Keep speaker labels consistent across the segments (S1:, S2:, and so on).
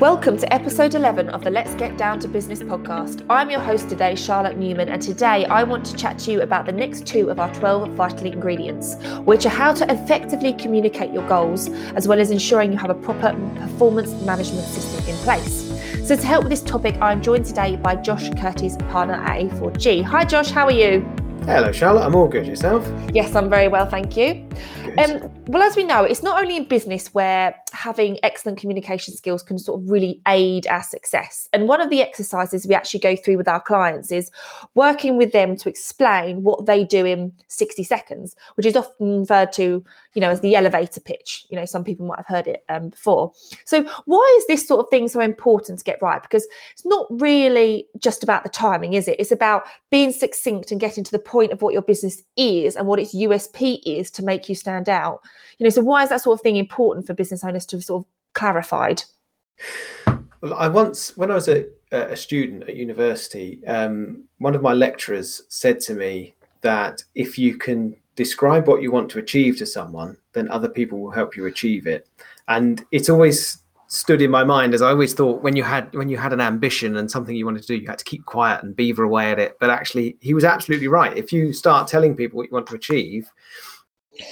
S1: Welcome to episode 11 of the Let's Get Down to Business podcast. I'm your host today, Charlotte Newman, and today I want to chat to you about the next two of our 12 vital ingredients, which are how to effectively communicate your goals, as well as ensuring you have a proper performance management system in place. So, to help with this topic, I'm joined today by Josh Curtis, partner at A4G. Hi, Josh, how are you?
S2: Hello, Charlotte. I'm all good. Yourself?
S1: Yes, I'm very well, thank you. Um, well, as we know, it's not only in business where having excellent communication skills can sort of really aid our success. And one of the exercises we actually go through with our clients is working with them to explain what they do in 60 seconds, which is often referred to, you know, as the elevator pitch. You know, some people might have heard it um, before. So, why is this sort of thing so important to get right? Because it's not really just about the timing, is it? It's about being succinct and getting to the point of what your business is and what its USP is to make you stand out. You know, so why is that sort of thing important for business owners to have sort of clarified?
S2: Well, I once, when I was a, a student at university, um, one of my lecturers said to me that if you can describe what you want to achieve to someone, then other people will help you achieve it. And it's always stood in my mind as I always thought when you had when you had an ambition and something you wanted to do, you had to keep quiet and beaver away at it. But actually, he was absolutely right. If you start telling people what you want to achieve,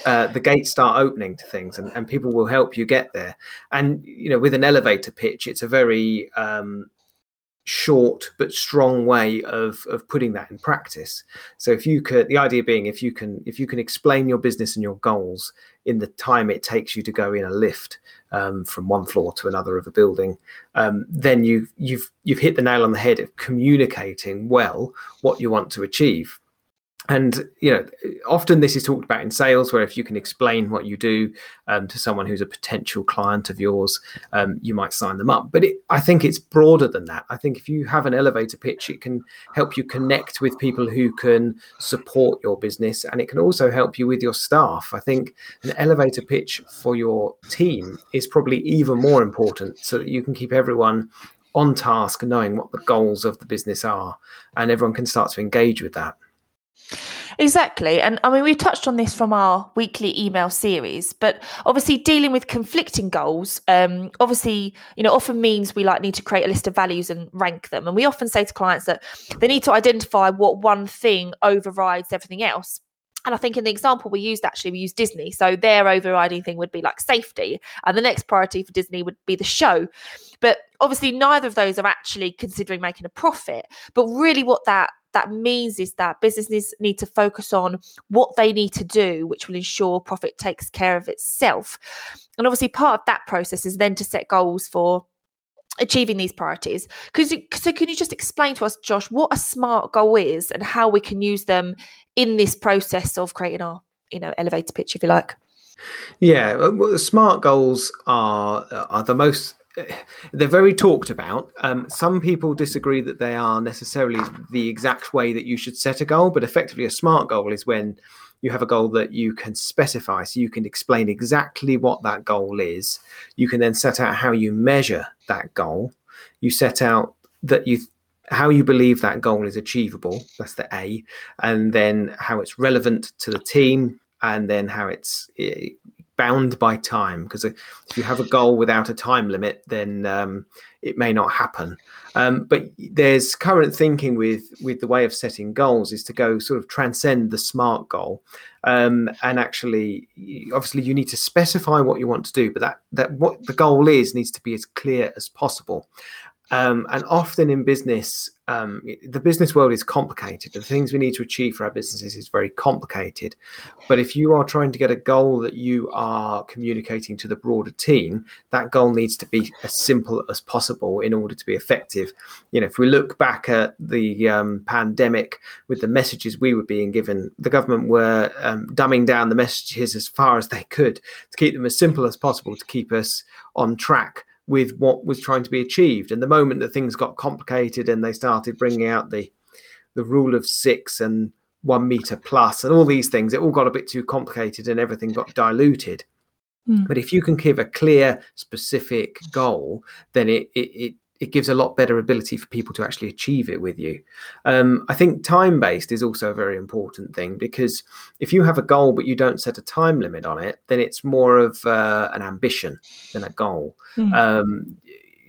S2: uh, the gates start opening to things and, and people will help you get there. And you know with an elevator pitch it's a very um, short but strong way of of putting that in practice. So if you could the idea being if you can if you can explain your business and your goals in the time it takes you to go in a lift um, from one floor to another of a building um, then you you've you've hit the nail on the head of communicating well what you want to achieve and you know often this is talked about in sales where if you can explain what you do um, to someone who's a potential client of yours um, you might sign them up. But it, i think it's broader than that. I think if you have an elevator pitch it can help you connect with people who can support your business and it can also help you with your staff. I think an elevator pitch for your team is probably even more important so that you can keep everyone on task knowing what the goals of the business are and everyone can start to engage with that
S1: Exactly. And I mean, we touched on this from our weekly email series, but obviously dealing with conflicting goals, um, obviously, you know, often means we like need to create a list of values and rank them. And we often say to clients that they need to identify what one thing overrides everything else. And I think in the example we used, actually, we used Disney. So their overriding thing would be like safety. And the next priority for Disney would be the show. But obviously, neither of those are actually considering making a profit. But really, what that that means is that businesses need to focus on what they need to do, which will ensure profit takes care of itself. And obviously, part of that process is then to set goals for achieving these priorities. Because so, can you just explain to us, Josh, what a smart goal is and how we can use them in this process of creating our, you know, elevator pitch, if you like?
S2: Yeah, well, smart goals are are the most they're very talked about. Um, some people disagree that they are necessarily the exact way that you should set a goal, but effectively, a smart goal is when you have a goal that you can specify. So you can explain exactly what that goal is. You can then set out how you measure that goal. You set out that you how you believe that goal is achievable. That's the A, and then how it's relevant to the team, and then how it's bound by time because if you have a goal without a time limit then um, it may not happen. Um, but there's current thinking with with the way of setting goals is to go sort of transcend the smart goal. Um, and actually obviously you need to specify what you want to do but that that what the goal is needs to be as clear as possible um, and often in business, um, the business world is complicated. The things we need to achieve for our businesses is very complicated. But if you are trying to get a goal that you are communicating to the broader team, that goal needs to be as simple as possible in order to be effective. You know, if we look back at the um, pandemic with the messages we were being given, the government were um, dumbing down the messages as far as they could to keep them as simple as possible to keep us on track with what was trying to be achieved. And the moment that things got complicated and they started bringing out the the rule of six and one meter plus and all these things, it all got a bit too complicated and everything got diluted. Mm. But if you can give a clear, specific goal, then it, it, it it gives a lot better ability for people to actually achieve it with you. Um, I think time based is also a very important thing because if you have a goal but you don't set a time limit on it, then it's more of uh, an ambition than a goal. Mm. Um,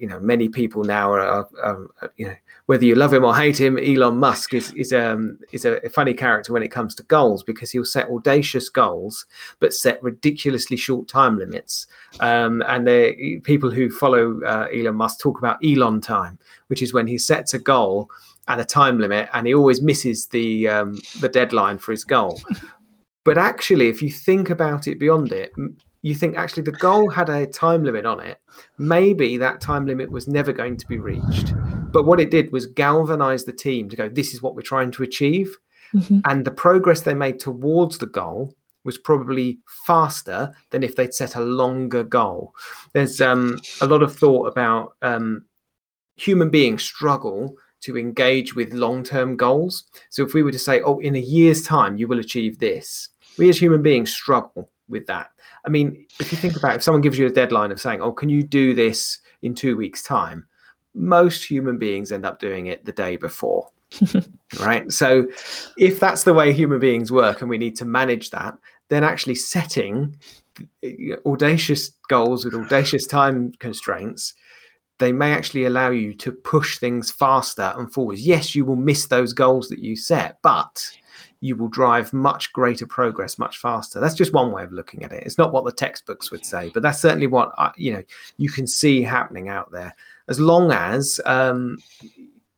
S2: you know many people now are, are, are, you know whether you love him or hate him elon musk is is um is a funny character when it comes to goals because he'll set audacious goals but set ridiculously short time limits. Um and the people who follow uh, elon musk talk about elon time which is when he sets a goal and a time limit and he always misses the um the deadline for his goal but actually if you think about it beyond it you think actually the goal had a time limit on it. Maybe that time limit was never going to be reached. But what it did was galvanize the team to go, this is what we're trying to achieve. Mm-hmm. And the progress they made towards the goal was probably faster than if they'd set a longer goal. There's um, a lot of thought about um, human beings struggle to engage with long term goals. So if we were to say, oh, in a year's time, you will achieve this, we as human beings struggle with that. I mean, if you think about it, if someone gives you a deadline of saying, "Oh, can you do this in two weeks' time?" Most human beings end up doing it the day before. right? So, if that's the way human beings work and we need to manage that, then actually setting uh, audacious goals with audacious time constraints they may actually allow you to push things faster and forwards. Yes, you will miss those goals that you set, but you will drive much greater progress much faster. That's just one way of looking at it. It's not what the textbooks would say, but that's certainly what I, you know you can see happening out there. As long as um,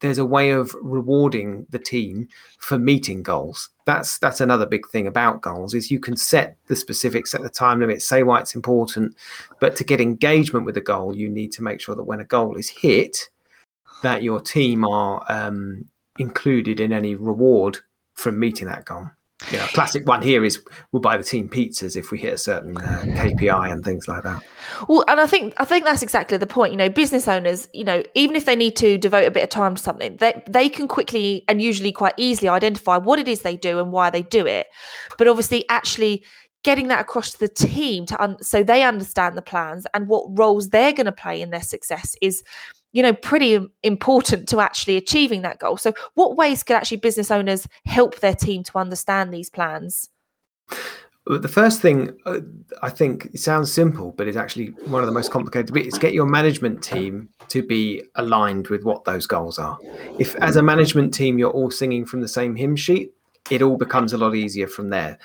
S2: there's a way of rewarding the team for meeting goals. That's that's another big thing about goals is you can set the specifics, set the time limit, say why it's important, but to get engagement with the goal, you need to make sure that when a goal is hit, that your team are um, included in any reward from meeting that goal. You know, classic one here is we'll buy the team pizzas if we hit a certain uh, KPI and things like that.
S1: Well, and I think I think that's exactly the point. You know, business owners, you know, even if they need to devote a bit of time to something, they they can quickly and usually quite easily identify what it is they do and why they do it. But obviously, actually getting that across to the team to un- so they understand the plans and what roles they're going to play in their success is you know pretty important to actually achieving that goal. So what ways could actually business owners help their team to understand these plans?
S2: The first thing uh, i think it sounds simple but it's actually one of the most complicated bits is get your management team to be aligned with what those goals are. If as a management team you're all singing from the same hymn sheet it all becomes a lot easier from there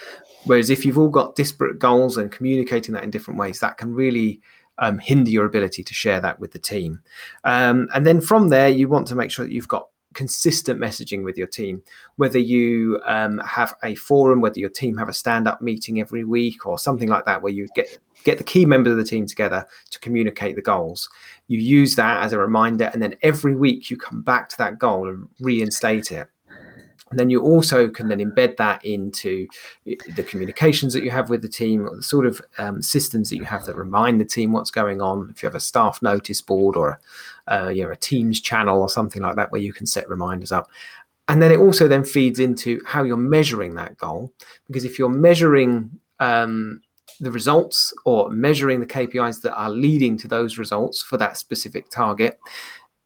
S2: whereas if you've all got disparate goals and communicating that in different ways that can really um, hinder your ability to share that with the team. Um, and then from there, you want to make sure that you've got consistent messaging with your team, whether you um, have a forum, whether your team have a stand-up meeting every week or something like that, where you get get the key members of the team together to communicate the goals. You use that as a reminder, and then every week you come back to that goal and reinstate it. And then you also can then embed that into the communications that you have with the team, or the sort of um, systems that you have that remind the team what's going on. If you have a staff notice board or uh, you know a Teams channel or something like that, where you can set reminders up. And then it also then feeds into how you're measuring that goal, because if you're measuring um, the results or measuring the KPIs that are leading to those results for that specific target,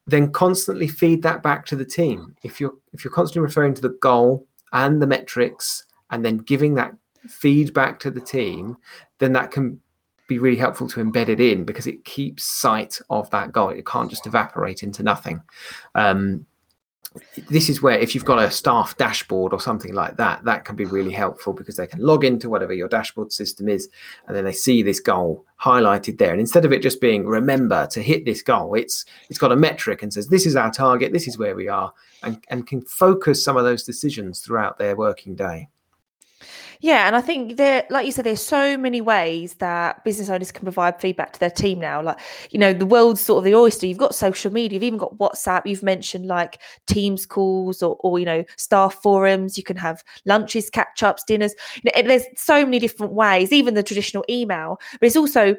S2: then constantly feed that back to the team. If you're if you're constantly referring to the goal and the metrics and then giving that feedback to the team, then that can be really helpful to embed it in because it keeps sight of that goal. It can't just evaporate into nothing. Um, this is where if you've got a staff dashboard or something like that that can be really helpful because they can log into whatever your dashboard system is and then they see this goal highlighted there. And instead of it just being remember to hit this goal it's it's got a metric and says this is our target this is where we are and, and can focus some of those decisions throughout their working day
S1: yeah, and I think there, like you said, there's so many ways that business owners can provide feedback to their team now. Like, you know, the world's sort of the oyster. You've got social media, you've even got WhatsApp. You've mentioned like Teams calls or, or you know, staff forums. You can have lunches, catch ups, dinners. You know, there's so many different ways. Even the traditional email, but it's also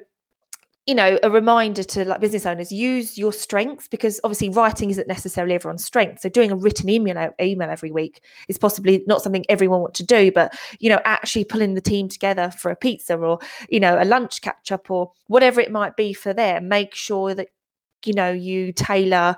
S1: you know a reminder to like business owners use your strengths because obviously writing isn't necessarily everyone's strength. So doing a written email email every week is possibly not something everyone wants to do but you know actually pulling the team together for a pizza or you know a lunch catch up or whatever it might be for them make sure that you know you tailor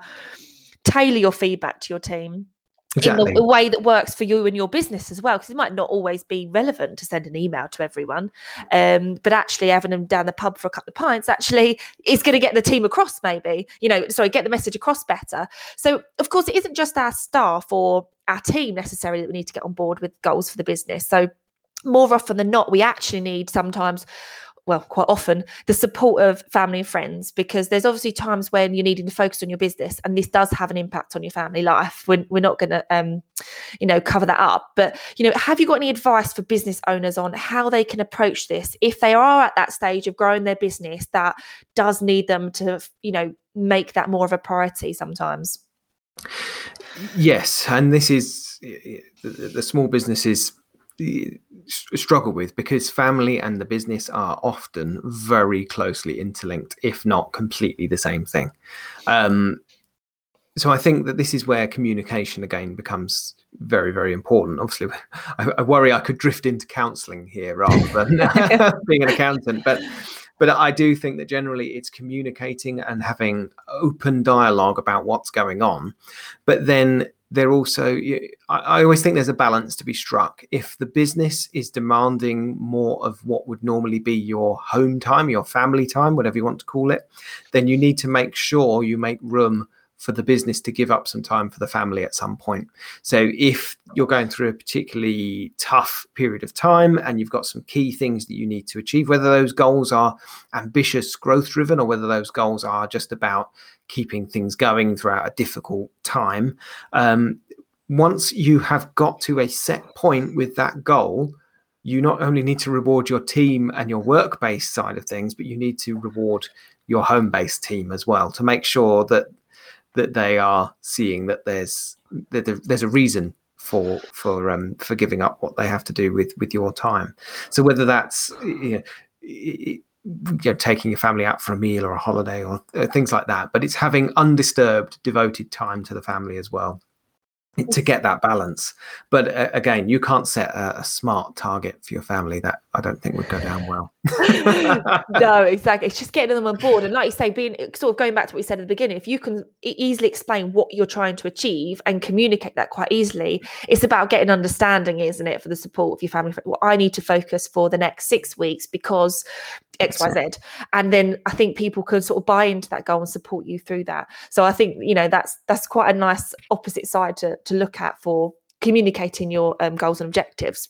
S1: tailor your feedback to your team
S2: Exactly.
S1: in the way that works for you and your business as well because it might not always be relevant to send an email to everyone um, but actually having them down the pub for a couple of pints actually is going to get the team across maybe you know sorry get the message across better so of course it isn't just our staff or our team necessarily that we need to get on board with goals for the business so more often than not we actually need sometimes well, quite often, the support of family and friends, because there's obviously times when you're needing to focus on your business, and this does have an impact on your family life. We're, we're not going to, um, you know, cover that up. But you know, have you got any advice for business owners on how they can approach this if they are at that stage of growing their business that does need them to, you know, make that more of a priority sometimes?
S2: Yes, and this is the, the small businesses struggle with because family and the business are often very closely interlinked, if not completely the same thing. Um, so I think that this is where communication again becomes very, very important. Obviously, I, I worry I could drift into counselling here rather than being an accountant, but but I do think that generally it's communicating and having open dialogue about what's going on, but then they're also I, always think there's a balance to be struck. If the business is demanding more of what would normally be your home time your family time whatever you want to call it then you need to make sure you make room for the business to give up some time for the family at some point. So if you're going through a particularly tough period of time and you've got some key things that you need to achieve, whether those goals are ambitious, growth driven, or whether those goals are just about keeping things going throughout a difficult time, um, once you have got to a set point with that goal, you not only need to reward your team and your work based side of things, but you need to reward your home based team as well to make sure that that they are seeing that there's that there's a reason for for um for giving up what they have to do with with your time. So whether that's you know, you know taking your family out for a meal or a holiday or uh, things like that, but it's having undisturbed, devoted time to the family as well to get that balance. But uh, again, you can't set a, a, smart target for your family. That I don't think would go down well.
S1: no, exactly. It's just getting them on board, and like you say, being sort of going back to what we said at the beginning. If you can easily explain what you're trying to achieve and communicate that quite easily, it's about getting understanding, isn't it, for the support of your family? Well, I need to focus for the next six weeks because xyz and then i think people can sort of buy into that goal and support you through that so i think you know that's that's quite a nice opposite side to to look at for communicating your um, goals and objectives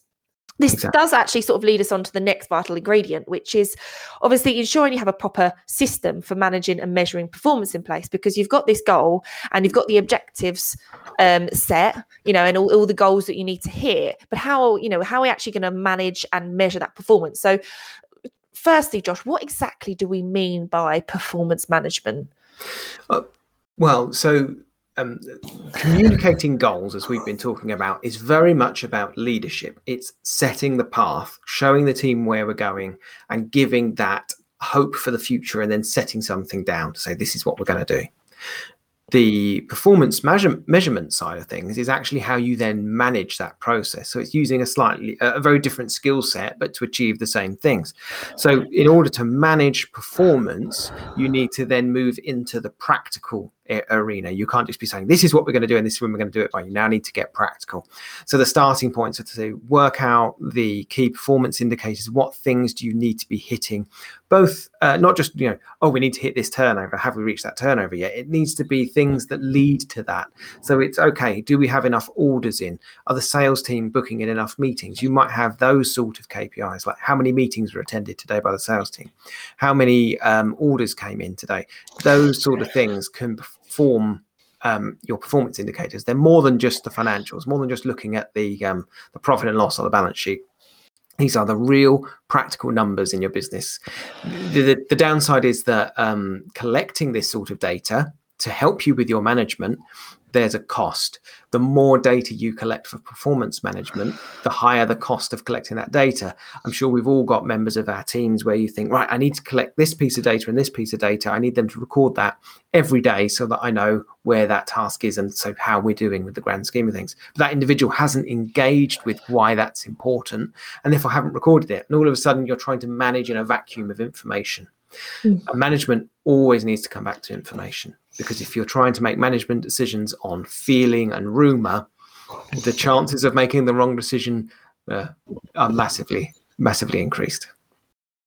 S1: this exactly. does actually sort of lead us on to the next vital ingredient, which is obviously ensuring you have a proper system for managing and measuring performance in place because you've got this goal and you've got the objectives um, set, you know, and all, all the goals that you need to hit. But how, you know, how are we actually going to manage and measure that performance? So firstly, Josh, what exactly do we mean by performance management?
S2: Uh, well, so um, communicating goals, as we've been talking about, is very much about leadership. It's setting the path, showing the team where we're going, and giving that hope for the future, and then setting something down to say, this is what we're going to do the performance measure, measurement side of things is actually how you then manage that process. So it's using a slightly, a very different skill set, but to achieve the same things. So in order to manage performance, you need to then move into the practical arena. You can't just be saying, this is what we're going to do and this is when we're going to do it by. You now need to get practical. So the starting points are to work out the key performance indicators. What things do you need to be hitting? Both, uh, not just, you know, oh, we need to hit this turnover. Have we reached that turnover yet? It needs to be things that lead to that. So it's okay. Do we have enough orders in? Are the sales team booking in enough meetings? You might have those sort of KPIs, like how many meetings were attended today by the sales team? How many um, orders came in today? Those sort of things can form um, your performance indicators. They're more than just the financials, more than just looking at the um, the profit and loss or the balance sheet. These are the real practical numbers in your business. The, the, the downside is that um, collecting this sort of data to help you with your management there's a cost. The more data you collect for performance management, the higher the cost of collecting that data. I'm sure we've all got members of our teams where you think, right, I need to collect this piece of data and this piece of data. I need them to record that every day so that I know where that task is and so how we're doing with the grand scheme of things. But that individual hasn't engaged with why that's important. And if I haven't recorded it, and all of a sudden you're trying to manage in a vacuum of information. Mm. Management always needs to come back to information because if you're trying to make management decisions on feeling and rumor, the chances of making the wrong decision uh, are massively, massively increased.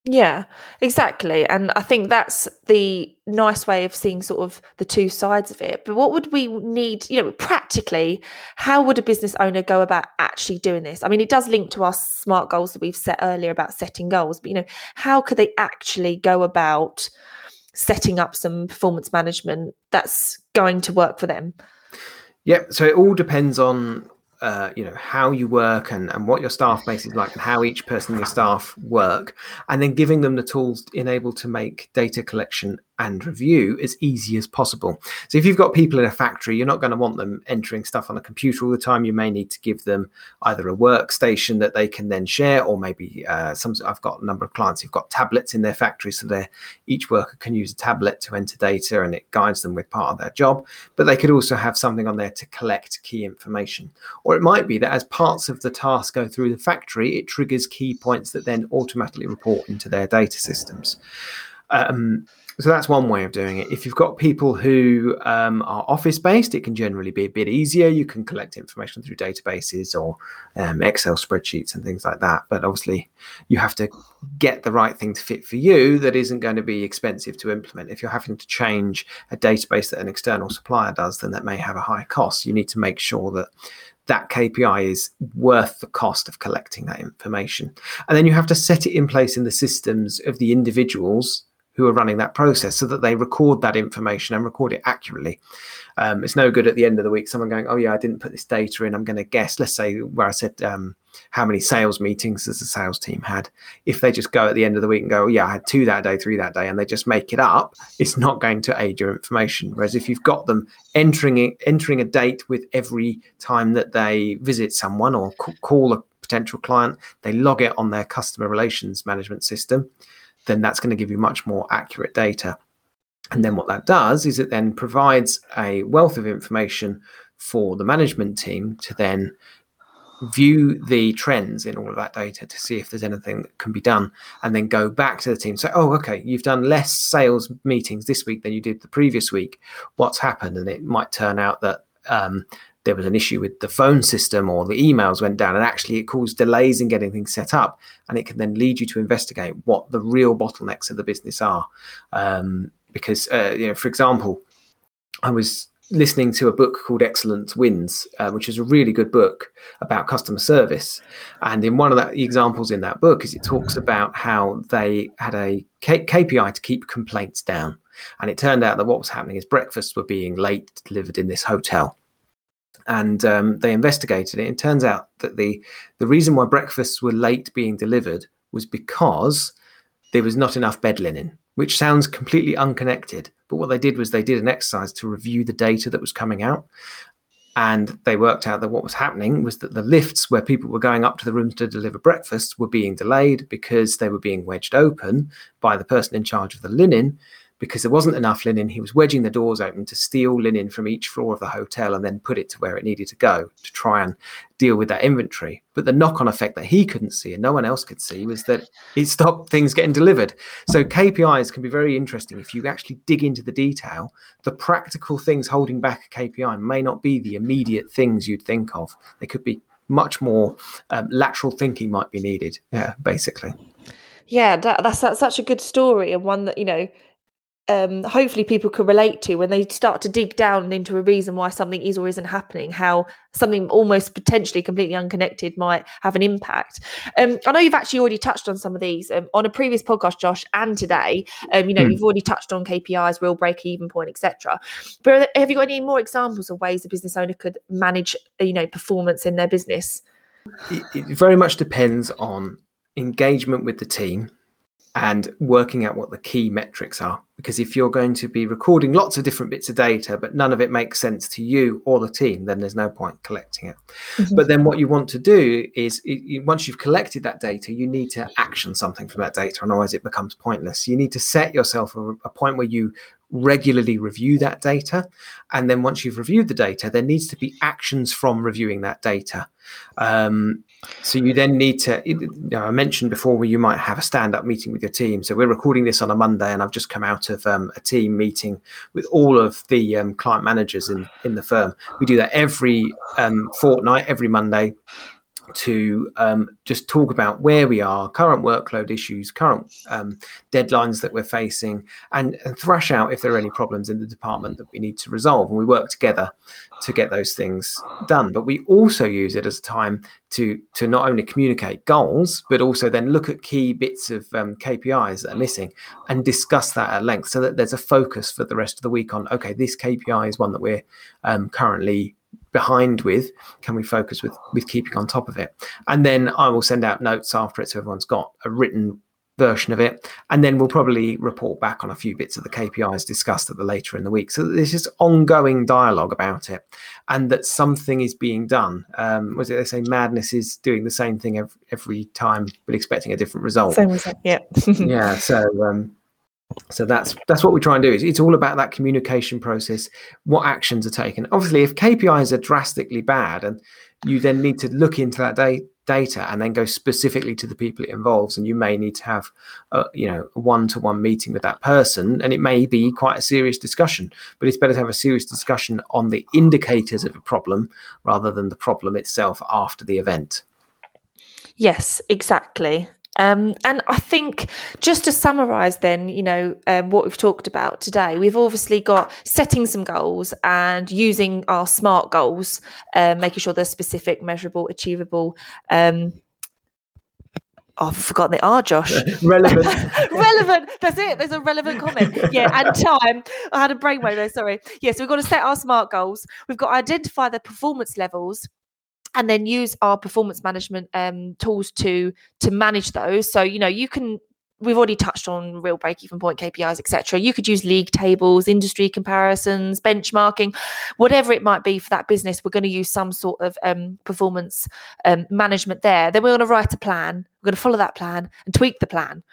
S1: Yeah, exactly. And I think that's the nice way of seeing sort of the two sides of it. But what would we need, you know, practically, how would a business owner go about actually doing this? I mean, it does link to our smart goals that we've set earlier about setting goals, but, you know, how could they actually go about setting up some performance management that's going to work for them?
S2: Yeah, so it all depends on uh, you know how you work and, and what your staff base is like and how each person in your staff work and then giving them the tools enabled to make data collection and review as easy as possible. So if you've got people in a factory, you're not going to want them entering stuff on a computer all the time. You may need to give them either a workstation that they can then share, or maybe uh, some. I've got a number of clients who've got tablets in their factory, so they each worker can use a tablet to enter data, and it guides them with part of their job. But they could also have something on there to collect key information, or it might be that as parts of the task go through the factory, it triggers key points that then automatically report into their data systems. Um, so that's one way of doing it. If you've got people who um, are office based, it can generally be a bit easier. You can collect information through databases or um, Excel spreadsheets and things like that. But obviously, you have to get the right thing to fit for you that isn't going to be expensive to implement. If you're having to change a database that an external supplier does, then that may have a high cost. You need to make sure that that KPI is worth the cost of collecting that information. And then you have to set it in place in the systems of the individuals who are running that process so that they record that information and record it accurately. Um, it's no good at the end of the week someone going, "Oh yeah, I didn't put this data in. I'm going to guess." Let's say where I said um, how many sales meetings has the sales team had. If they just go at the end of the week and go, oh, "Yeah, I had two that day, three that day," and they just make it up, it's not going to aid your information. Whereas if you've got them entering entering a date with every time that they visit someone or call a potential client, they log it on their customer relations management system then that's going to give you much more accurate data. And then what that does is it then provides a wealth of information for the management team to then view the trends in all of that data to see if there's anything that can be done and then go back to the team say oh okay you've done less sales meetings this week than you did the previous week what's happened and it might turn out that um, there was an issue with the phone system or the emails went down and actually it caused delays in getting things set up and it can then lead you to investigate what the real bottlenecks of the business are. Um, because uh, you know for example i was listening to a book called excellence wins uh, which is a really good book about customer service. And in one of the examples in that book is it talks about how they had a K- kpi to keep complaints down. And it turned out that what was happening is breakfasts were being late delivered in this hotel and um, they investigated it. It turns out that the the reason why breakfasts were late being delivered was because there was not enough bed linen, which sounds completely unconnected. But what they did was they did an exercise to review the data that was coming out. And they worked out that what was happening was that the lifts where people were going up to the rooms to deliver breakfast were being delayed because they were being wedged open by the person in charge of the linen because there wasn't enough linen. He was wedging the doors open to steal linen from each floor of the hotel and then put it to where it needed to go to try and deal with that inventory. But the knock on effect that he couldn't see and no one else could see was that it stopped things getting delivered. So KPIs can be very interesting if you actually dig into the detail. The practical things holding back a KPI may not be the immediate things you'd think of, they could be much more um, lateral thinking might be needed yeah basically
S1: yeah that, that's, that's such a good story and one that you know um, hopefully people can relate to when they start to dig down into a reason why something is or isn't happening, how something almost potentially completely unconnected might have an impact. Um, I know you've actually already touched on some of these um, on a previous podcast, Josh, and today. Um, you know, mm. you've already touched on KPIs, real break even point, etc. But have you got any more examples of ways a business owner could manage, you know, performance in their business?
S2: It, it very much depends on engagement with the team and working out what the key metrics are. Because if you're going to be recording lots of different bits of data, but none of it makes sense to you or the team, then there's no point collecting it. Mm-hmm. But then what you want to do is it, once you've collected that data, you need to action something from that data, otherwise it becomes pointless. You need to set yourself a, a point where you regularly review that data. And then once you've reviewed the data, there needs to be actions from reviewing that data. Um, So you then need to. You know, I mentioned before where you might have a stand-up meeting with your team. So we're recording this on a Monday, and I've just come out of um, a team meeting with all of the um, client managers in in the firm. We do that every um, fortnight, every Monday to um, just talk about where we are, current workload issues, current um, deadlines that we're facing, and, and, thrash out if there are any problems in the department that we need to resolve. And we work together to get those things done. But we also use it as a time to to not only communicate goals, but also then look at key bits of um, KPIs that are missing and discuss that at length, so that there's a focus for the rest of the week on okay, this KPI is one that we're um, currently behind with can we focus with with keeping on top of it? And then i will send out notes after it so everyone's got a written version of it. And then we'll probably report back on a few bits of the kpis discussed at the later in the week. So there's just ongoing dialogue about it and that something is being done. Um was it they say? Madness is doing the same thing every, every time but expecting a different result.
S1: Same result yeah.
S2: Yeah so um so that's that's what we try and do. It's, it's all about that communication process. What actions are taken? Obviously, if KPIs are drastically bad, and you then need to look into that da- data and then go specifically to the people it involves, and you may need to have, a, you know, one-to-one meeting with that person, and it may be quite a serious discussion. But it's better to have a serious discussion on the indicators of a problem rather than the problem itself after the event.
S1: Yes, exactly. Um, and I think just to summarize, then, you know, um, what we've talked about today, we've obviously got setting some goals and using our SMART goals, um, making sure they're specific, measurable, achievable. Um, oh, I've forgotten they are, Josh.
S2: relevant.
S1: relevant. That's it. There's a relevant comment. Yeah, and time. I had a brainwave there. Sorry. Yes, yeah, so we've got to set our SMART goals. We've got to identify the performance levels and then use our performance management um, tools to to manage those. So you know you can. We've already touched on real break-even point KPIs, etc. You could use league tables, industry comparisons, benchmarking, whatever it might be for that business. We're going to use some sort of um, performance um, management there. Then we're going to write a plan. We're going to follow that plan and tweak the plan.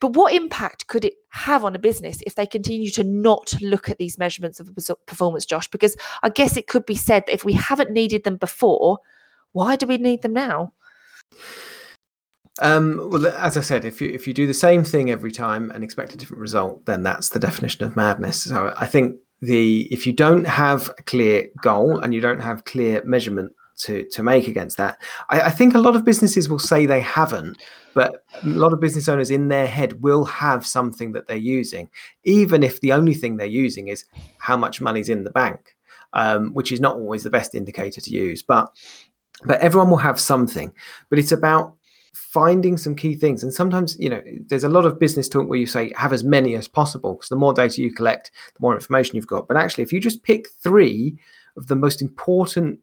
S1: But what impact could it have on a business if they continue to not look at these measurements of performance, Josh? Because I guess it could be said that if we haven't needed them before, why do we need them now?
S2: Um, well, as I said, if you if you do the same thing every time and expect a different result, then that's the definition of madness. So I think the if you don't have a clear goal and you don't have clear measurement to to make against that, I, I think a lot of businesses will say they haven't, but a lot of business owners in their head will have something that they're using, even if the only thing they're using is how much money's in the bank, um, which is not always the best indicator to use, but but everyone will have something. But it's about finding some key things. And sometimes you know there's a lot of business talk where you say have as many as possible because the more data you collect the more information you've got. But actually if you just pick three of the most important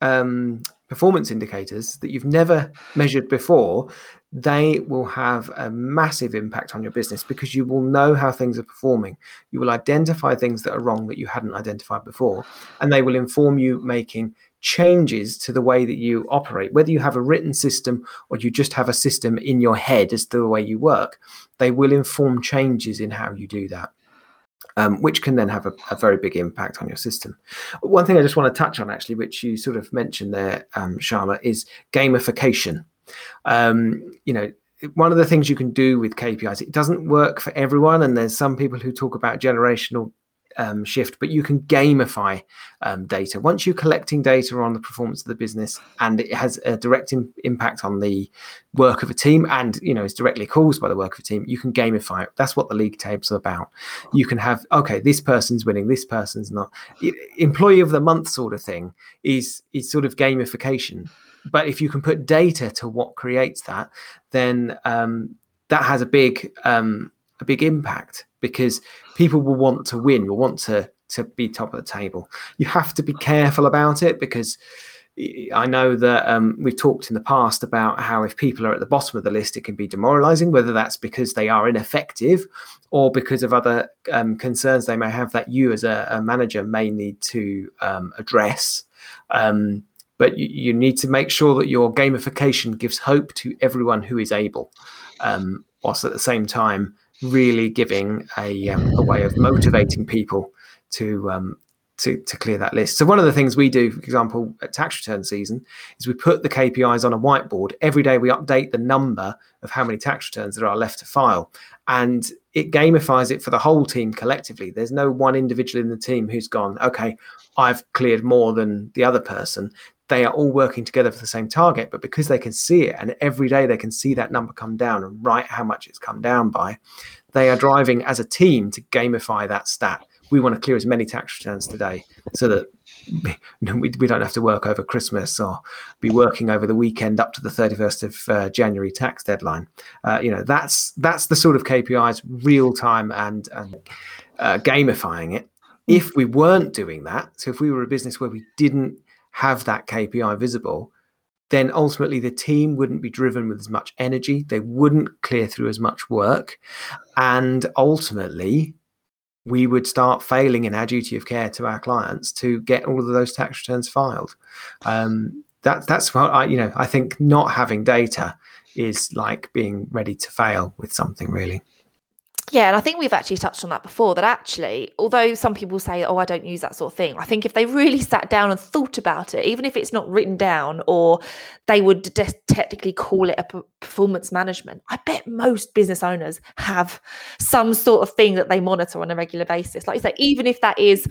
S2: um, performance indicators that you've never measured before they will have a massive impact on your business because you will know how things are performing. You will identify things that are wrong that you hadn't identified before, and they will inform you making changes to the way that you operate, whether you have a written system or you just have a system in your head as to the way you work, they will inform changes in how you do that. Um, which can then have a, a, very big impact on your system. One thing I just want to touch on, actually, which you sort of mentioned there, um, Sharma, is gamification. Um, you know, one of the things you can do with KPIs, it doesn't work for everyone, and there's some people who talk about generational um, shift, but you can gamify um, data. Once you're collecting data on the performance of the business and it has a direct Im- impact on the work of a team and you know is directly caused by the work of a team, you can gamify it. That's what the league tables are about. You can have okay, this person's winning, this person's not. Employee of the month sort of thing is is sort of gamification. But if you can put data to what creates that, then um, that has a big um, a big impact because people will want to win, will want to to be top of the table. You have to be careful about it because I know that um, we've talked in the past about how if people are at the bottom of the list, it can be demoralizing, whether that's because they are ineffective or because of other um, concerns they may have that you as a, a manager may need to um, address. Um, but you, you, need to make sure that your gamification gives hope to everyone who is able, um, whilst at the same time really giving a, um, a way of motivating people to um, to, to clear that list. So one of the things we do, for example, at tax return season, is we put the KPIs on a whiteboard. Every day we update the number of how many tax returns there are left to file. And it gamifies it for the whole team collectively. There's no one individual in the team who's gone, okay, I've cleared more than the other person. They are all working together for the same target, but because they can see it and every day they can see that number come down and write how much it's come down by, they are driving as a team to gamify that stat we want to clear as many tax returns today so that we, we don't have to work over Christmas or be working over the weekend up to the 31st of uh, January tax deadline. Uh, you know, that's that's the sort of KPIs, real time and, and uh, gamifying it. If we weren't doing that, so if we were a business where we didn't have that KPI visible, then ultimately the team wouldn't be driven with as much energy. They wouldn't clear through as much work. And ultimately, we would start failing in our duty of care to our clients to get all of those tax returns filed. Um, that, that's what I, you know, I think not having data is like being ready to fail with something really.
S1: Yeah, and I think we've actually touched on that before. That actually, although some people say, "Oh, I don't use that sort of thing," I think if they really sat down and thought about it, even if it's not written down, or they would technically call it a performance management, I bet most business owners have some sort of thing that they monitor on a regular basis. Like you say, even if that is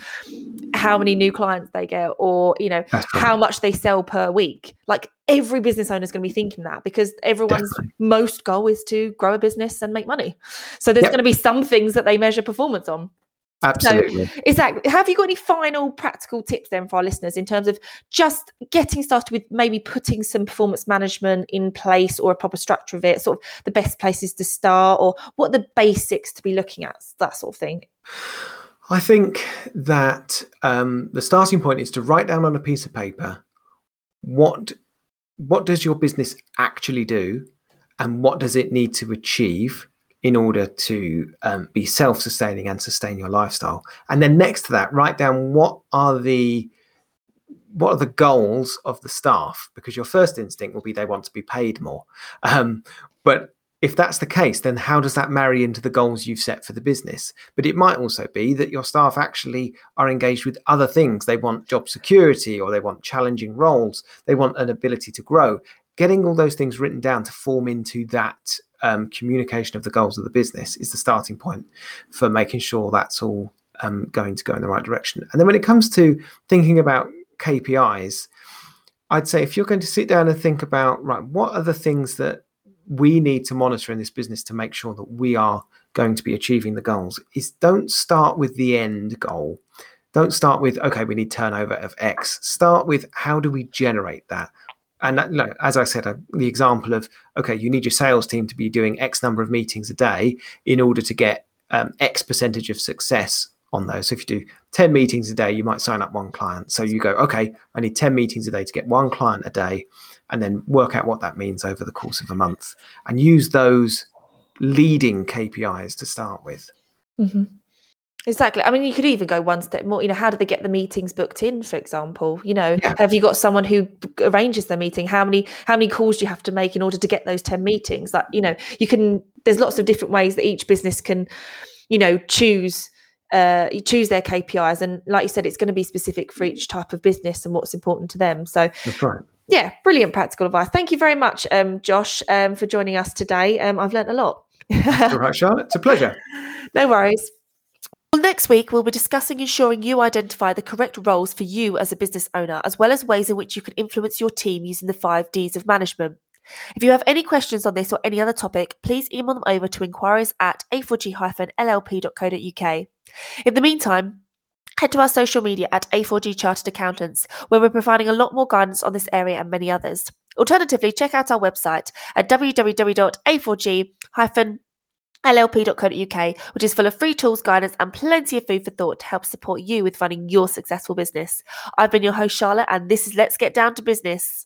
S1: how many new clients they get, or you know how much they sell per week, like every business owner is going to be thinking that because everyone's Definitely. most goal is to grow a business and make money. So there's yep. going to be some things that they measure performance on.
S2: Absolutely.
S1: So, exactly. Have you got any final practical tips then for our listeners in terms of just getting started with maybe putting some performance management in place or a proper structure of it, sort of the best places to start or what the basics to be looking at, that sort of thing?
S2: I think that um, the starting point is to write down on a piece of paper what what does your business actually do and what does it need to achieve in order to um, be self-sustaining and sustain your lifestyle? And then next to that write down what are the what are the goals of the staff? Because your first instinct will be they want to be paid more. Um, but if that's the case, then how does that marry into the goals you've set for the business? But it might also be that your staff actually are engaged with other things. They want job security or they want challenging roles. They want an ability to grow. Getting all those things written down to form into that um, communication of the goals of the business is the starting point for making sure that's all um, going to go in the right direction. And then when it comes to thinking about KPIs, I'd say if you're going to sit down and think about, right, what are the things that we need to monitor in this business to make sure that we are going to be achieving the goals is don't start with the end goal. Don't start with, okay, we need turnover of X. Start with how do we generate that? And that, look, as I said, uh, the example of, okay, you need your sales team to be doing X number of meetings a day in order to get um, X percentage of success on those. So if you do 10 meetings a day, you might sign up one client. So you go, okay, I need 10 meetings a day to get one client a day and then work out what that means over the course of a month and use those leading KPIs to start with.
S1: Mm-hmm. Exactly. I mean, you could even go one step more. You know, how do they get the meetings booked in? For example, you know, yeah. have you got someone who arranges the meeting? How many how many calls do you have to make in order to get those ten meetings? Like, you know, you can. There's lots of different ways that each business can, you know, choose uh, you choose their KPIs, and like you said, it's going to be specific for each type of business and what's important to them. So
S2: that's right
S1: yeah, brilliant practical advice. Thank you very much, um, Josh, um, for joining us today. Um, I've learned a lot.
S2: All right, Charlotte. It's a pleasure.
S1: no worries. Well, next week, we'll be discussing ensuring you identify the correct roles for you as a business owner, as well as ways in which you can influence your team using the five Ds of management. If you have any questions on this or any other topic, please email them over to inquiries at a4g-llp.co.uk. In the meantime, Head to our social media at A4G Chartered Accountants, where we're providing a lot more guidance on this area and many others. Alternatively, check out our website at www.a4g-llp.co.uk, which is full of free tools, guidance, and plenty of food for thought to help support you with running your successful business. I've been your host, Charlotte, and this is Let's Get Down to Business.